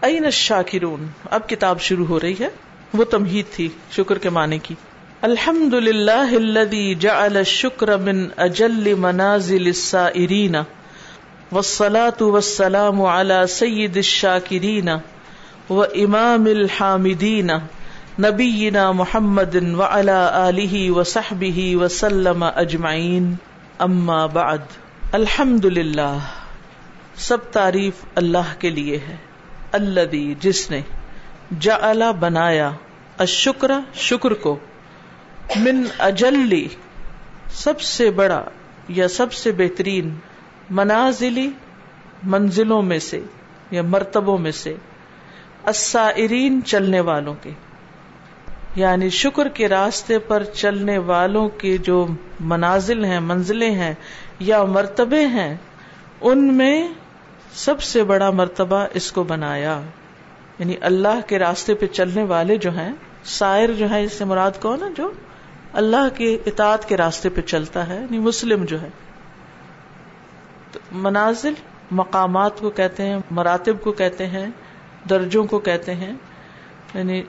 N الشاکرون اب کتاب شروع ہو رہی ہے۔ وہ تمہید تھی، شکر کے معنی کی۔ الحمد للہ الذي جعل الشکر من اجل منازل السائرین، والصلاة والسلام على سید الشاکرین و امام الحامدین، نبینا محمد وعلى آلہ وصحبہ وسلم اجمعین، اما بعد۔ الحمد للہ سب تعریف اللہ کے لیے ہے۔ اللہ جس نے جا بنایا اشکر شکر کو، من اجلی سب سے بڑا یا سب سے بہترین منازلی منزلوں میں سے یا مرتبوں میں سے اسائرین چلنے والوں کے۔ یعنی شکر کے راستے پر چلنے والوں کے جو منازل ہیں، منزلیں ہیں یا مرتبے ہیں، ان میں سب سے بڑا مرتبہ اس کو بنایا۔ یعنی اللہ کے راستے پہ چلنے والے جو ہیں، سائر جو ہے اس سے مراد کون ہے؟ جو اللہ کے اطاعت کے راستے پہ چلتا ہے یعنی مسلم جو ہے۔ تو منازل مقامات کو کہتے ہیں، مراتب کو کہتے ہیں، درجوں کو کہتے ہیں۔ یعنی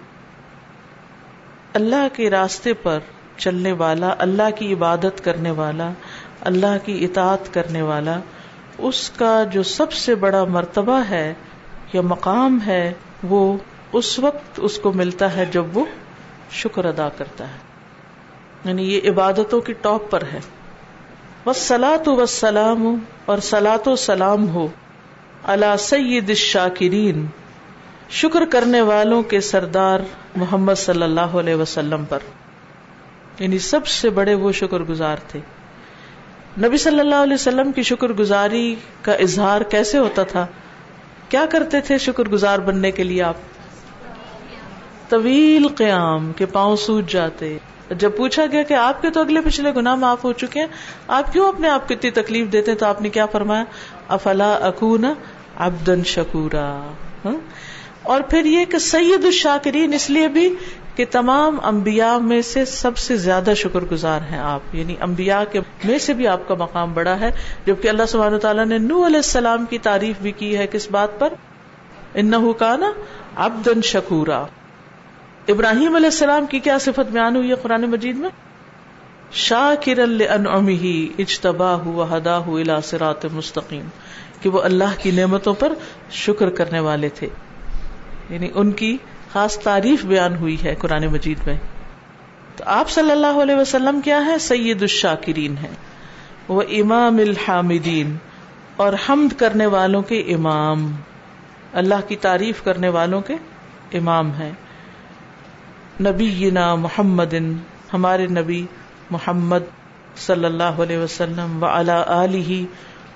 اللہ کے راستے پر چلنے والا، اللہ کی عبادت کرنے والا، اللہ کی اطاعت کرنے والا اس کا جو سب سے بڑا مرتبہ ہے یا مقام ہے، وہ اس وقت اس کو ملتا ہے جب وہ شکر ادا کرتا ہے۔ یعنی یہ عبادتوں کی ٹاپ پر ہے۔ بس سلاۃ وسلام اور سلاۃ و سلام ہو۔ اللہ سید الشاکرین شکر کرنے والوں کے سردار محمد صلی اللہ علیہ وسلم پر۔ یعنی سب سے بڑے وہ شکر گزار تھے۔ نبی صلی اللہ علیہ وسلم کی شکر گزاری کا اظہار کیسے ہوتا تھا؟ کیا کرتے تھے شکر گزار بننے کے لیے آپ؟ طویل قیام کے پاؤں سوج جاتے۔ جب پوچھا گیا کہ آپ کے تو اگلے پچھلے گنا معاف ہو چکے ہیں، آپ کیوں اپنے آپ کو اتنی تکلیف دیتے ہیں؟ تو آپ نے کیا فرمایا؟ افلا اکون ابدن شکورا۔ ہاں؟ اور پھر یہ کہ سید الشاکرین اس لیے بھی کہ تمام انبیاء میں سے سب سے زیادہ شکر گزار ہیں آپ یعنی انبیاء کے میں سے بھی آپ کا مقام بڑا ہے، جبکہ اللہ سبحانہ تعالیٰ نے نو علیہ السلام کی تعریف بھی کی ہے کس بات پر؟ انہو کانا عبدن شکورا۔ ابراہیم علیہ السلام کی کیا صفت بیان ہوئی ہے قرآن مجید میں؟ شاکر لانعمہ اجتباہ وہداہ الى صراط مستقیم۔ کہ وہ اللہ کی نعمتوں پر شکر کرنے والے تھے۔ یعنی ان کی خاص تعریف بیان ہوئی ہے قرآن مجید میں۔ تو آپ صلی اللہ علیہ وسلم کیا ہے سید الشاکرین ہے وہ امام الحامدین۔ اور حمد کرنے والوں کے امام۔ اللہ کی تعریف کرنے والوں کے امام ہے نبی محمد ہمارے نبی محمد صلی اللہ علیہ وسلم و علی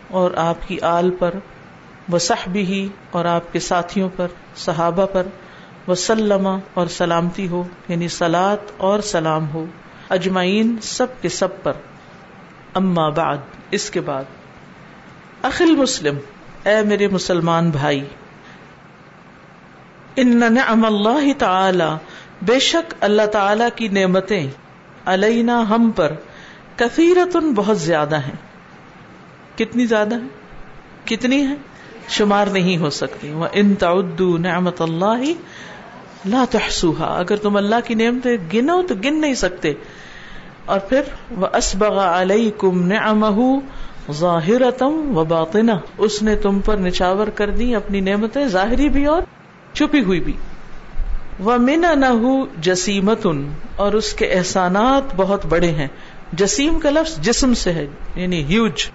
اور آپ کی آل پر وہ صحبی اور آپ کے ساتھیوں پر، صحابہ پر۔ وسلم اور سلامتی ہو یعنی سلاد اور سلام ہو۔ اجمعین سب کے سب پر۔ اما بعد، اس کے بعد۔ اخل مسلم اے میرے مسلمان بھائی، ان نعم اللہ تعالی، بے شک اللہ تعالی کی نعمتیں علینا ہم پر کثیرتن بہت زیادہ ہیں۔ کتنی زیادہ ہیں؟ کتنی ہیں؟ شمار نہیں ہو سکتی۔ وہ ان تعدو نعمت اللہ لا تحسوها، اگر تم اللہ کی نعمتیں گنو تو گن نہیں سکتے۔ اور پھر وہ اسبغ علیکم نعمہ ظاہرتم و اس نے تم پر نچاور کر دی اپنی نعمتیں، ظاہری بھی اور چھپی ہوئی بھی۔ وہ من نہ اور اس کے احسانات بہت بڑے ہیں۔ جسیم کا لفظ جسم سے ہے یعنی ہیوج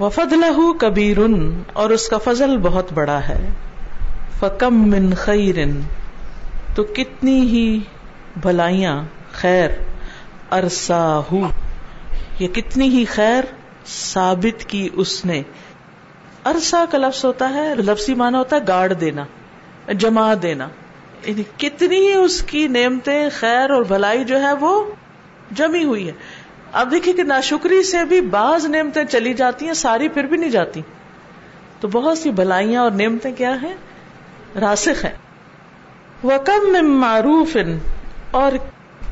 وفد لہو کبیر اور اس کا فضل بہت بڑا ہے۔ فکم من خیر تو کتنی ہی بھلائیاں خیر ارسا یہ کتنی ہی خیر ثابت کی اس نے۔ ارسا کا لفظ ہوتا ہے، لفظی مانا ہوتا ہے گاڑ دینا جما دینا۔ یعنی کتنی ہی اس کی نعمتیں خیر اور بھلائی جو ہے وہ جمی ہوئی ہے۔ اب دیکھیے کہ ناشکری سے بھی بعض نعمتیں چلی جاتی ہیں، ساری پھر بھی نہیں جاتی۔ تو بہت سی بھلائیاں اور نعمتیں کیا ہیں؟ راسخ ہیں۔ وہ کم میں معروف، اور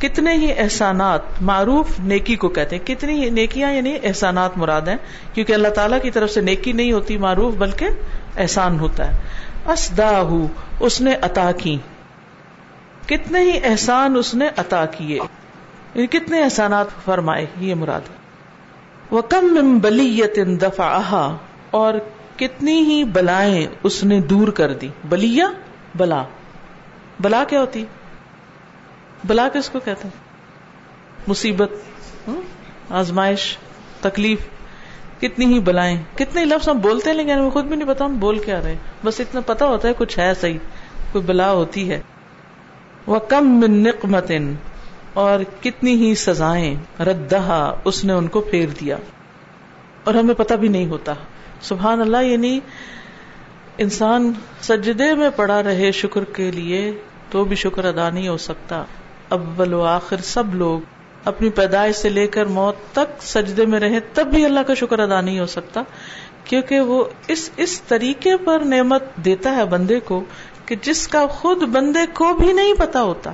کتنے ہی احسانات، معروف نیکی کو کہتے ہیں، کتنی ہی نیکیاں یعنی احسانات مراد ہیں، کیونکہ اللہ تعالیٰ کی طرف سے نیکی نہیں ہوتی معروف، بلکہ احسان ہوتا ہے۔ اسداہ اس نے عطا کی۔ کتنے ہی احسان اس نے عطا کیے۔ یعنی کتنے احسانات فرمائے، یہ مراد وہ کم بلیت دفاع اور کتنی ہی بلائیں اس نے دور کر دی۔ بلیا، بلا۔ بلا کیا ہوتی بلا کس کو کہتے ہیں مصیبت آزمائش، تکلیف، کتنی ہی بلائیں۔ کتنے لفظ ہم بولتے ہیں لیکن ہمیں خود بھی نہیں پتا ہم بول کیا رہے بس اتنا پتا ہوتا ہے کچھ ہے صحیح، کوئی بلا ہوتی ہے۔ وہ کم من نقمت اور کتنی ہی سزائیں ردہ اس نے ان کو پھیر دیا۔ اور ہمیں پتہ بھی نہیں ہوتا۔ سبحان اللہ یعنی انسان سجدے میں پڑا رہے شکر کے لیے تو بھی شکر ادا نہیں ہو سکتا۔ اول و آخر سب لوگ اپنی پیدائش سے لے کر موت تک سجدے میں رہے تب بھی اللہ کا شکر ادا نہیں ہو سکتا۔ کیونکہ وہ اس اس طریقے پر نعمت دیتا ہے بندے کو کہ جس کا خود بندے کو بھی نہیں پتا ہوتا۔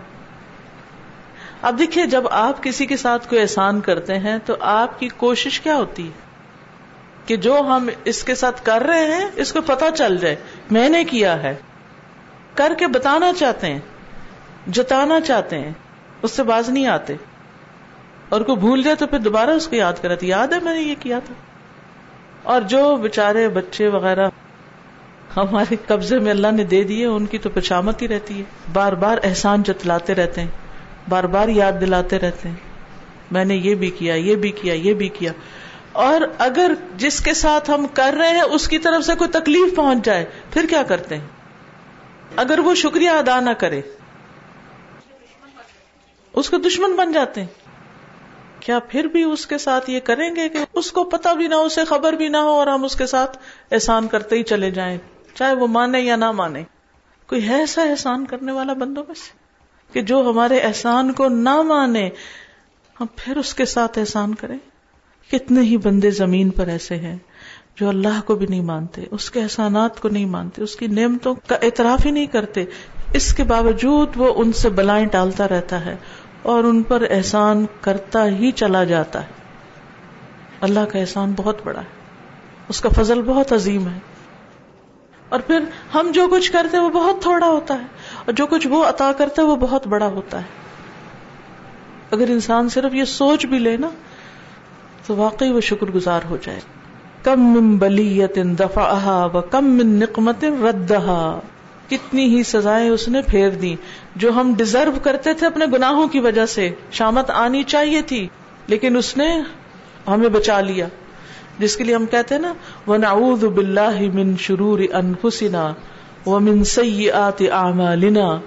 اب دیکھیے جب آپ کسی کے ساتھ کوئی احسان کرتے ہیں تو آپ کی کوشش کیا ہوتی ہے؟ کہ جو ہم اس کے ساتھ کر رہے ہیں، اس کو پتا چل جائے۔ میں نے کیا ہے۔ کر کے بتانا چاہتے ہیں۔ جتانا چاہتے ہیں۔ اس سے باز نہیں آتے۔ اور کوئی بھول جائے تو پھر دوبارہ اس کو یاد کرا یاد ہے میں نے یہ کیا تھا۔ اور جو بےچارے بچے وغیرہ ہمارے قبضے میں اللہ نے دے دیے، ان کی تو پچامت ہی رہتی ہے۔ بار بار احسان جتلاتے رہتے ہیں۔ بار بار یاد دلاتے رہتے ہیں۔ میں نے یہ بھی کیا، یہ بھی کیا، یہ بھی کیا۔ اور اگر جس کے ساتھ ہم کر رہے ہیں اس کی طرف سے کوئی تکلیف پہنچ جائے، پھر کیا کرتے ہیں؟ اگر وہ شکریہ ادا نہ کرے، اس کو دشمن بن جاتے ہیں۔ کیا پھر بھی اس کے ساتھ یہ کریں گے کہ اس کو پتا بھی نہ ہو، اسے خبر بھی نہ ہو اور ہم اس کے ساتھ احسان کرتے ہی چلے جائیں، چاہے وہ مانے یا نہ مانے۔ کوئی ہے ایسا احسان کرنے والا بندوں میں سے کہ جو ہمارے احسان کو نہ مانے، ہم پھر اس کے ساتھ احسان کریں۔ کتنے ہی بندے زمین پر ایسے ہیں جو اللہ کو بھی نہیں مانتے، اس کے احسانات کو نہیں مانتے، اس کی نعمتوں کا اعتراف ہی نہیں کرتے۔ اس کے باوجود وہ ان سے بلائیں ٹالتا رہتا ہے اور ان پر احسان کرتا ہی چلا جاتا ہے۔ اللہ کا احسان بہت بڑا ہے۔ اس کا فضل بہت عظیم ہے۔ اور پھر ہم جو کچھ کرتے ہیں وہ بہت تھوڑا ہوتا ہے، اور جو کچھ وہ عطا کرتے وہ بہت بڑا ہوتا ہے۔ اگر انسان صرف یہ سوچ بھی لے نا تو واقعی وہ شکر گزار ہو جائے۔ کم من بلیت دفعہ و کم من نقمت ردہا۔ کتنی ہی سزائیں اس نے پھیر دی جو ہم ڈیزرو کرتے تھے اپنے گناہوں کی وجہ سے۔ شامت آنی چاہیے تھی، لیکن اس نے ہمیں بچا لیا۔ جس کے لیے ہم کہتے ہیں نا وہ نعوذ باللہ من شرور انفسنا ومن سیئات اعمالنا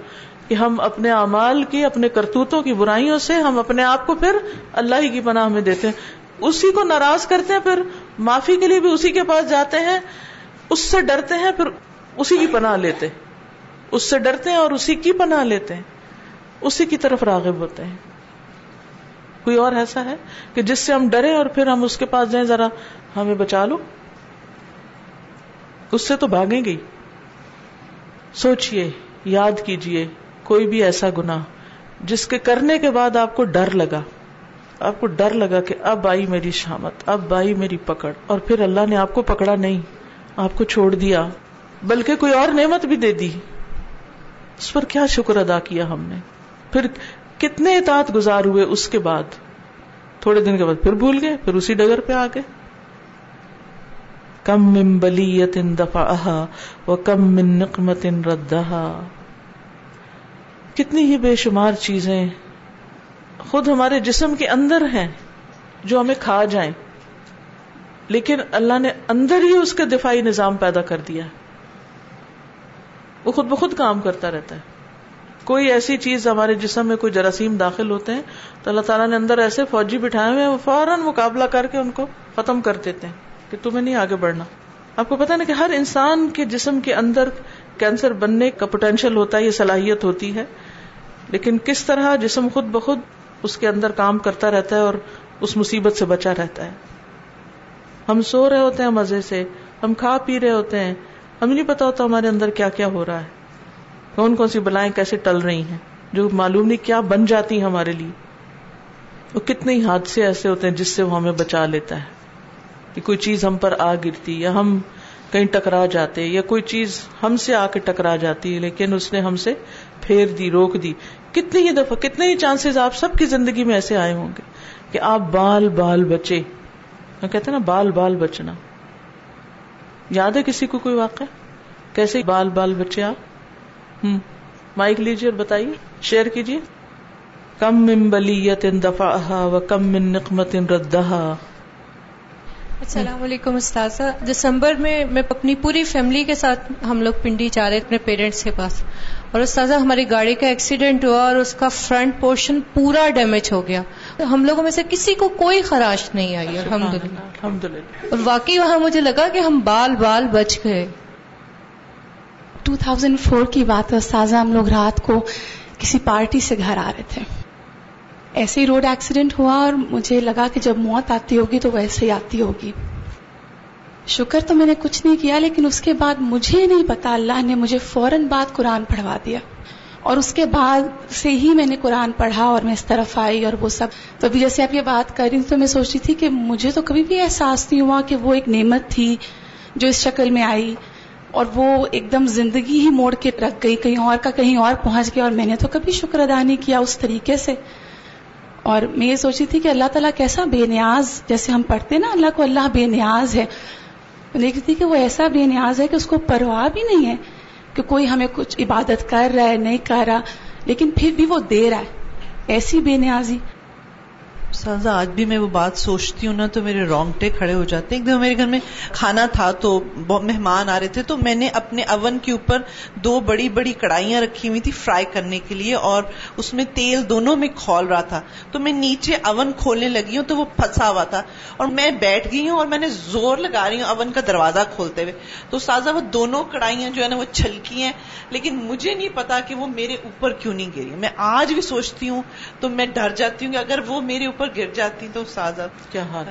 کہ ہم اپنے اعمال کی، اپنے کرتوتوں کی برائیوں سے ہم اپنے آپ کو پھر اللہ ہی کی پناہ میں دیتے ہیں۔ اسی کو ناراض کرتے ہیں، پھر معافی کے لیے بھی اسی کے پاس جاتے ہیں، اس سے ڈرتے ہیں، پھر اسی کی پناہ لیتے اس سے ڈرتے ہیں اور اسی کی پناہ لیتے ہیں۔ اسی کی طرف راغب ہوتے ہیں۔ کوئی اور ایسا ہے کہ جس سے ہم ڈرے اور پھر ہم اس کے پاس جائیں، ذرا ہمیں بچا لو؟ اس سے تو بھاگیں گی۔ سوچئے، یاد کیجیے، کوئی بھی ایسا گنا جس کے کرنے کے بعد آپ کو ڈر لگا۔ آپ کو ڈر لگا کہ اب آئی میری شامت، اب آئی میری پکڑ، اور پھر اللہ نے آپ کو پکڑا نہیں، آپ کو چھوڑ دیا، بلکہ کوئی اور نعمت بھی دے دی۔ اس پر کیا شکر ادا کیا ہم نے؟ پھر کتنے اطاعت گزار ہوئے اس کے بعد؟ تھوڑے دن کے بعد پھر بھول گئے، پھر اسی ڈگر پہ آ گئے۔ کم من بلیت دفعہ و کم من نقمت ردہا۔ کتنی ہی بے شمار چیزیں خود ہمارے جسم کے اندر ہیں جو ہمیں کھا جائیں۔ لیکن اللہ نے اندر ہی اس کا دفاعی نظام پیدا کر دیا۔ وہ خود بخود کام کرتا رہتا ہے۔ کوئی ایسی چیز ہمارے جسم میں کوئی جراثیم داخل ہوتے ہیں تو اللہ تعالیٰ نے اندر ایسے فوجی بٹھائے ہوئے وہ فوراً مقابلہ کر کے ان کو ختم کر دیتے ہیں کہ تمہیں نہیں آگے بڑھنا۔ آپ کو پتا نا کہ ہر انسان کے جسم کے اندر کینسر بننے کا پوٹینشیل ہوتا ہے، یہ صلاحیت ہوتی ہے۔ لیکن کس طرح جسم خود بخود اس کے اندر کام کرتا رہتا ہے اور اس مصیبت سے بچا رہتا ہے۔ ہم سو رہے ہوتے ہیں مزے سے، ہم کھا پی رہے ہوتے ہیں، ہمیں نہیں پتا ہوتا ہمارے اندر کیا کیا ہو رہا ہے۔ کون کون سی بلائیں کیسے ٹل رہی ہیں، جو معلوم نہیں کیا بن جاتی ہیں ہمارے لیے۔ وہ کتنے حادثے ایسے ہوتے ہیں جس سے وہ ہمیں بچا لیتا ہے۔ کہ کوئی چیز ہم پر آ گرتی، یا ہم کہیں ٹکرا جاتے، یا کوئی چیز ہم سے آ کے ٹکرا جاتی، لیکن اس نے ہم سے پھیر دی، روک دی۔ کتنی ہی دفعہ، کتنے ہی چانسز آپ سب کی زندگی میں ایسے آئے ہوں گے کہ آپ بال بال بچے۔ کہتے نا، بال بال بچنا۔ یاد ہے کسی کو کوئی واقع کیسے بال بال بچے آپ؟ ہوں مائک لیجیے اور بتائیے، شیئر کیجیے کم من بلیت دفعہ و کم من نقمت ردہا۔ السلام علیکم استاذہ۔ دسمبر میں میں اپنی پوری فیملی کے ساتھ ہم لوگ پنڈی جا رہے اپنے پیرنٹس کے پاس۔ اور استاذہ ہماری گاڑی کا ایکسیڈنٹ ہوا اور اس کا فرنٹ پورشن پورا ڈیمیج ہو گیا۔ ہم لوگوں میں سے کسی کو کوئی خراش نہیں آئی الحمد للہ الحمد للہ اور واقعی وہاں مجھے لگا کہ ہم بال بال بچ گئے۔ 2004 کی بات ہے استاذہ ہم لوگ رات کو کسی پارٹی سے گھر آ رہے تھے۔ ایسے ہی روڈ ایکسیڈنٹ ہوا اور مجھے لگا کہ جب موت آتی ہوگی تو ویسے ہی آتی ہوگی۔ شکر تو میں نے کچھ نہیں کیا، لیکن اس کے بعد مجھے نہیں پتا، اللہ نے مجھے فوراً بعد قرآن پڑھوا دیا۔ اور اس کے بعد سے ہی میں نے قرآن پڑھا اور میں اس طرف آئی اور وہ سب۔ تو ابھی جیسے آپ یہ بات کر رہی تو میں سوچ رہی تھی کہ مجھے تو کبھی بھی احساس نہیں ہوا کہ وہ ایک نعمت تھی جو اس شکل میں آئی اور وہ ایک دم زندگی ہی موڑ کے رکھ گئی، کہیں اور کا کہیں اور پہنچ گیا۔ اور میں نے تو کبھی شکر ادا نہیں کیا اس طریقے سے۔ اور میں یہ سوچی تھی کہ اللہ تعالیٰ کیسا بے نیاز، جیسے ہم پڑھتے نا، اللہ کو اللہ بے نیاز ہے۔ میں دیکھتی تھی کہ وہ ایسا بے نیاز ہے کہ اس کو پرواہ بھی نہیں ہے کہ کوئی ہمیں کچھ عبادت کر رہا ہے، نہیں کر رہا، لیکن پھر بھی وہ دے رہا ہے۔ ایسی بے نیازی۔ سازا، آج بھی میں وہ بات سوچتی ہوں نا تو میرے رونگٹے کھڑے ہو جاتے ایک دم میرے گھر میں کھانا تھا تو مہمان آ رہے تھے تو میں نے اپنے اون کے اوپر دو بڑی بڑی کڑائیاں رکھی ہوئی تھی فرائی کرنے کے لیے اور اس میں تیل دونوں میں کھول رہا تھا۔ تو میں نیچے اون کھولنے لگی ہوں تو وہ پھنسا ہوا تھا اور میں بیٹھ گئی ہوں اور میں نے زور لگا رہی ہوں اون کا دروازہ کھولتے ہوئے۔ تو سازا، وہ دونوں کڑائیاں جو ہے نا وہ چھلکی ہیں، لیکن مجھے نہیں پتا کہ وہ میرے اوپر کیوں نہیں گری۔ میں آج بھی سوچتی ہوں تو میں ڈر جاتی ہوں کہ اگر وہ میرے اوپر گر جاتی تو کیا حال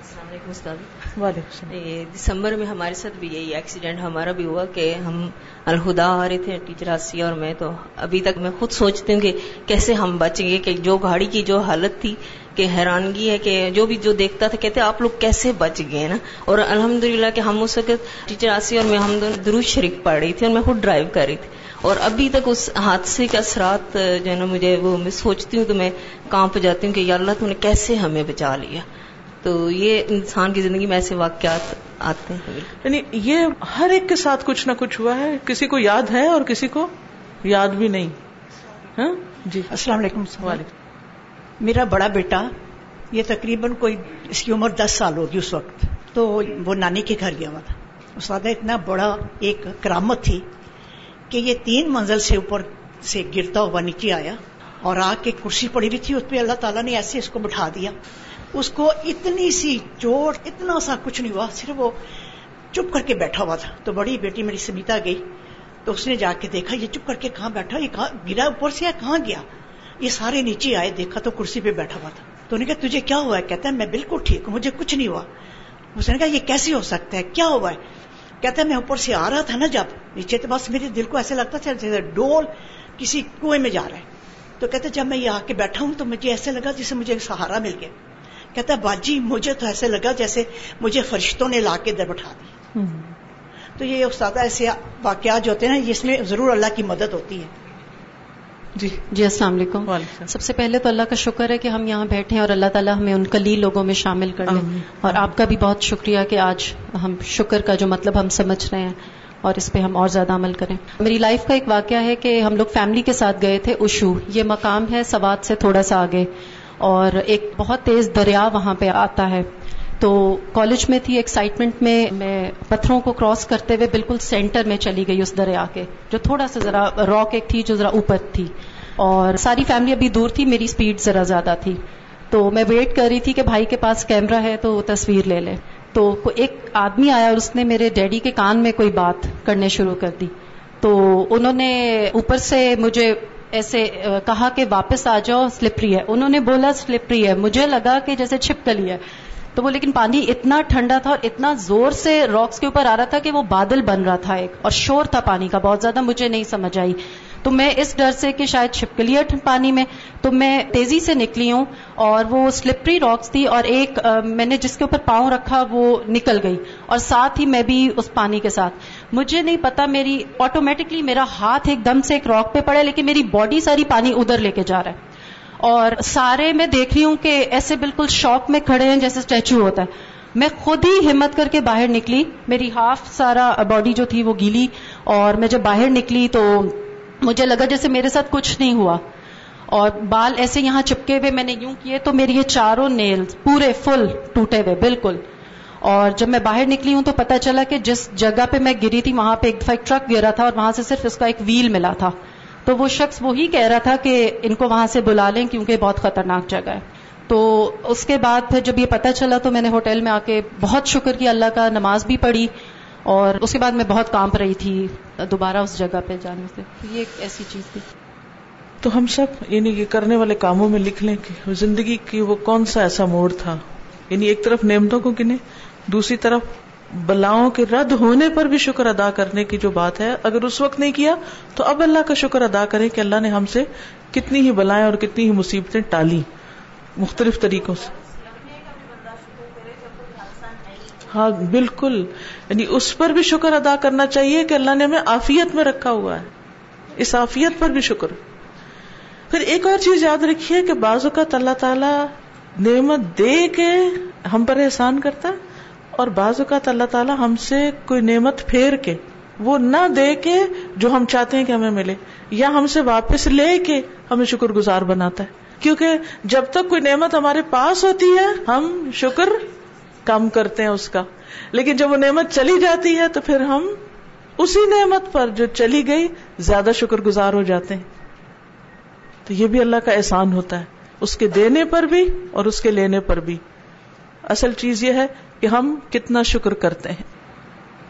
السلام علیکم استاد. دسمبر میں ہمارے ساتھ بھی یہی ایکسیڈنٹ ہمارا بھی ہوا کہ ہم الہدا آ رہے تھے ٹیچر آسی اور میں تو ابھی تک میں خود سوچتی ہوں کہ کیسے ہم بچیں گے کہ جو گاڑی کی جو حالت تھی کہ حیرانگی ہے کہ جو بھی جو دیکھتا تھا کہتے آپ لوگ کیسے بچ گئے نا؟ اور الحمدللہ کہ ہم اس وقت ٹیچر آسی اور میں ہم دونوں دروش شریف پڑھ رہی تھی اور میں خود ڈرائیو کر رہی تھی۔ اور ابھی تک اس حادثے کے اثرات جو ہے نا مجھے وہ میں سوچتی ہوں تو میں کانپ جاتی ہوں کہ یا اللہ تو نے کیسے ہمیں بچا لیا۔ تو یہ انسان کی زندگی میں ایسے واقعات آتے ہیں یعنی یہ ہر ایک کے ساتھ کچھ نہ کچھ ہوا ہے۔ کسی کو یاد ہے اور کسی کو یاد بھی نہیں۔ ہاں؟ جی۔ السلام علیکم وعلیکم۔ میرا بڑا بیٹا یہ تقریباً کوئی اس کی عمر دس سال ہوگی اس وقت۔ تو وہ نانی کے گھر گیا ہوا تھا۔ اس وقت اتنا بڑا ایک کرامت تھی۔ کہ یہ تین منزل سے اوپر سے گرتا ہوا نیچے آیا اور آ کے کرسی پڑی ہوئی تھی، اس پہ اللہ تعالیٰ نے ایسے اس کو بٹھا دیا۔ اس کو اتنی سی چوٹ، اتنا سا کچھ نہیں ہوا، صرف وہ چپ کر کے بیٹھا ہوا تھا۔ تو بڑی بیٹی میری سمیتا گئی، تو اس نے جا کے دیکھا، یہ چپ کر کے کہاں بیٹھا، یہ کہاں گرا اوپر سے کہاں گیا؟ یہ سارے نیچے آئے، دیکھا تو کرسی پہ بیٹھا ہوا تھا۔ تو انہوں نے کہا، تجھے کیا ہوا ہے؟ کہتا ہے، میں بالکل ٹھیک ہوں، مجھے کچھ نہیں ہوا۔ اس نے کہا، یہ کیسے ہو سکتا ہے؟ کیا ہوا ہے؟ کہتا ہے میں اوپر سے آ رہا تھا نا جب نیچے تو بس میرے دل کو ایسے لگتا تھا جیسے ڈول کسی کنویں میں جا رہا ہے۔ تو کہتے جب میں یہ آ کے بیٹھا ہوں تو مجھے ایسے لگا جیسے مجھے سہارا مل گیا۔ کہتا ہے باجی مجھے تو ایسے لگا جیسے مجھے فرشتوں نے لا کے در بٹھا دی تو یہ استاد ایسے واقعات جو ہوتے ہیں نا اس میں ضرور اللہ کی مدد ہوتی ہے۔ جی۔ جی السلام علیکم۔ سب سے پہلے تو اللہ کا شکر ہے کہ ہم یہاں بیٹھے ہیں اور اللہ تعالیٰ ہمیں ان کلی لوگوں میں شامل کر لیں اور آپ کا بھی بہت شکریہ کہ آج ہم شکر کا جو مطلب ہم سمجھ رہے ہیں اور اس پہ ہم اور زیادہ عمل کریں۔ میری لائف کا ایک واقعہ ہے کہ ہم لوگ فیملی کے ساتھ گئے تھے اشو یہ مقام ہے سوات سے تھوڑا سا آگے اور ایک بہت تیز دریا وہاں پہ آتا ہے۔ تو کالج میں تھی ایکسائٹمنٹ میں میں پتھروں کو کراس کرتے ہوئے بالکل سینٹر میں چلی گئی اس دریا کے، جو تھوڑا سا ذرا راک ایک تھی جو ذرا اوپر تھی۔ اور ساری فیملی ابھی دور تھی، میری سپیڈ ذرا زیادہ تھی۔ تو میں ویٹ کر رہی تھی کہ بھائی کے پاس کیمرہ ہے تو وہ تصویر لے لے۔ تو ایک آدمی آیا اور اس نے میرے ڈیڈی کے کان میں کوئی بات کرنے شروع کر دی۔ تو انہوں نے اوپر سے مجھے ایسے کہا کہ واپس آ جاؤ سلپری ہے۔ انہوں نے بولا سلپری ہے۔ مجھے لگا کہ جیسے چھپکلی ہے۔ تو وہ لیکن پانی اتنا ٹھنڈا تھا اور اتنا زور سے راکس کے اوپر آ رہا تھا کہ وہ بادل بن رہا تھا ایک اور شور تھا پانی کا، بہت زیادہ مجھے نہیں سمجھ آئی۔ تو میں اس ڈر سے کہ شاید چھپکلیاں پانی میں، تو میں تیزی سے نکلی ہوں اور وہ سلپری راکس تھی اور ایک میں نے جس کے اوپر پاؤں رکھا وہ نکل گئی اور ساتھ ہی میں بھی اس پانی کے ساتھ۔ مجھے نہیں پتا، میری آٹومیٹکلی میرا ہاتھ ایک دم سے ایک راک پہ پڑا لیکن میری باڈی ساری پانی ادھر لے کے جا رہا ہے۔ اور سارے میں دیکھ رہی ہوں کہ ایسے بالکل شوق میں کھڑے ہیں جیسے اسٹیچو ہوتا ہے۔ میں خود ہی ہمت کر کے باہر نکلی۔ میری ہاف سارا باڈی جو تھی وہ گیلی اور میں جب باہر نکلی تو مجھے لگا جیسے میرے ساتھ کچھ نہیں ہوا۔ اور بال ایسے یہاں چپکے ہوئے میں نے یوں کیے تو میری یہ چاروں نیل پورے فل ٹوٹے ہوئے بالکل۔ اور جب میں باہر نکلی ہوں تو پتا چلا کہ جس جگہ پہ میں گری تھی وہاں پہ ایک دفعہ ایک ٹرک گرا تھا اور وہاں سے صرف اس کا ایک ویل ملا تھا۔ تو وہ شخص وہی کہہ رہا تھا کہ ان کو وہاں سے بلا لیں کیونکہ بہت خطرناک جگہ ہے۔ تو اس کے بعد پھر جب یہ پتا چلا تو میں نے ہوٹل میں آ کے بہت شکر کیا اللہ کا، نماز بھی پڑھی اور اس کے بعد میں بہت کانپ رہی تھی دوبارہ اس جگہ پہ جانے سے۔ یہ ایک ایسی چیز تھی۔ تو ہم سب یعنی یہ کرنے والے کاموں میں لکھ لیں کہ زندگی کی وہ کون سا ایسا موڑ تھا؟ یعنی ایک طرف نعمتوں کو گنے، دوسری طرف بلاؤں کے رد ہونے پر بھی شکر ادا کرنے کی جو بات ہے، اگر اس وقت نہیں کیا تو اب اللہ کا شکر ادا کریں کہ اللہ نے ہم سے کتنی ہی بلائیں اور کتنی ہی مصیبتیں ٹالی مختلف طریقوں سے۔ ہاں بالکل۔ یعنی اس پر بھی شکر ادا کرنا چاہیے کہ اللہ نے ہمیں آفیت میں رکھا ہوا ہے۔ اس آفیت پر بھی شکر۔ پھر ایک اور چیز یاد رکھیے کہ بعض اوقات اللہ تعالی نعمت دے کے ہم پر احسان کرتا ہے۔ اور بعض اوقات اللہ تعالیٰ ہم سے کوئی نعمت پھیر کے وہ نہ دے کے جو ہم چاہتے ہیں کہ ہمیں ملے، یا ہم سے واپس لے کے ہمیں شکر گزار بناتا ہے۔ کیونکہ جب تک کوئی نعمت ہمارے پاس ہوتی ہے، ہم شکر کم کرتے ہیں اس کا۔ لیکن جب وہ نعمت چلی جاتی ہے تو پھر ہم اسی نعمت پر جو چلی گئی، زیادہ شکر گزار ہو جاتے ہیں۔ تو یہ بھی اللہ کا احسان ہوتا ہے۔ اس کے دینے پر بھی اور اس کے لینے پر بھی۔ اصل چیز یہ ہے کہ ہم کتنا شکر کرتے ہیں۔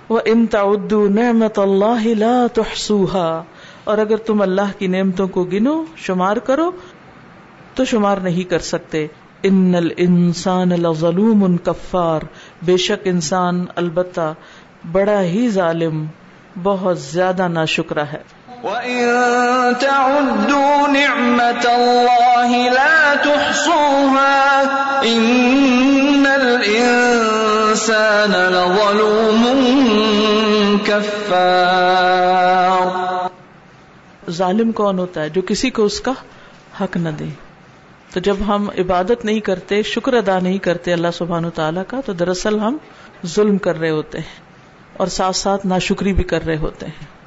وہ انتاؤ نعمت اللہ لا تحسوها اور اگر تم اللہ کی نعمتوں کو گنو، شمار کرو، تو شمار نہیں کر سکتے۔ ان الانسان لظلوم کفار بے شک انسان البتہ بڑا ہی ظالم، بہت زیادہ ناشکرا ہے۔ وَإِن تَعُدُّوا نِعْمَةَ اللَّهِ لَا تُحْصُوهَا إِنَّ الْإِنسَانَ لَظَلُومٌ كَفَّارٌ ظالم کون ہوتا ہے جو کسی کو اس کا حق نہ دے؟ تو جب ہم عبادت نہیں کرتے، شکر ادا نہیں کرتے اللہ سبحان تعالیٰ کا، تو دراصل ہم ظلم کر رہے ہوتے ہیں اور ساتھ ساتھ ناشکری بھی کر رہے ہوتے ہیں۔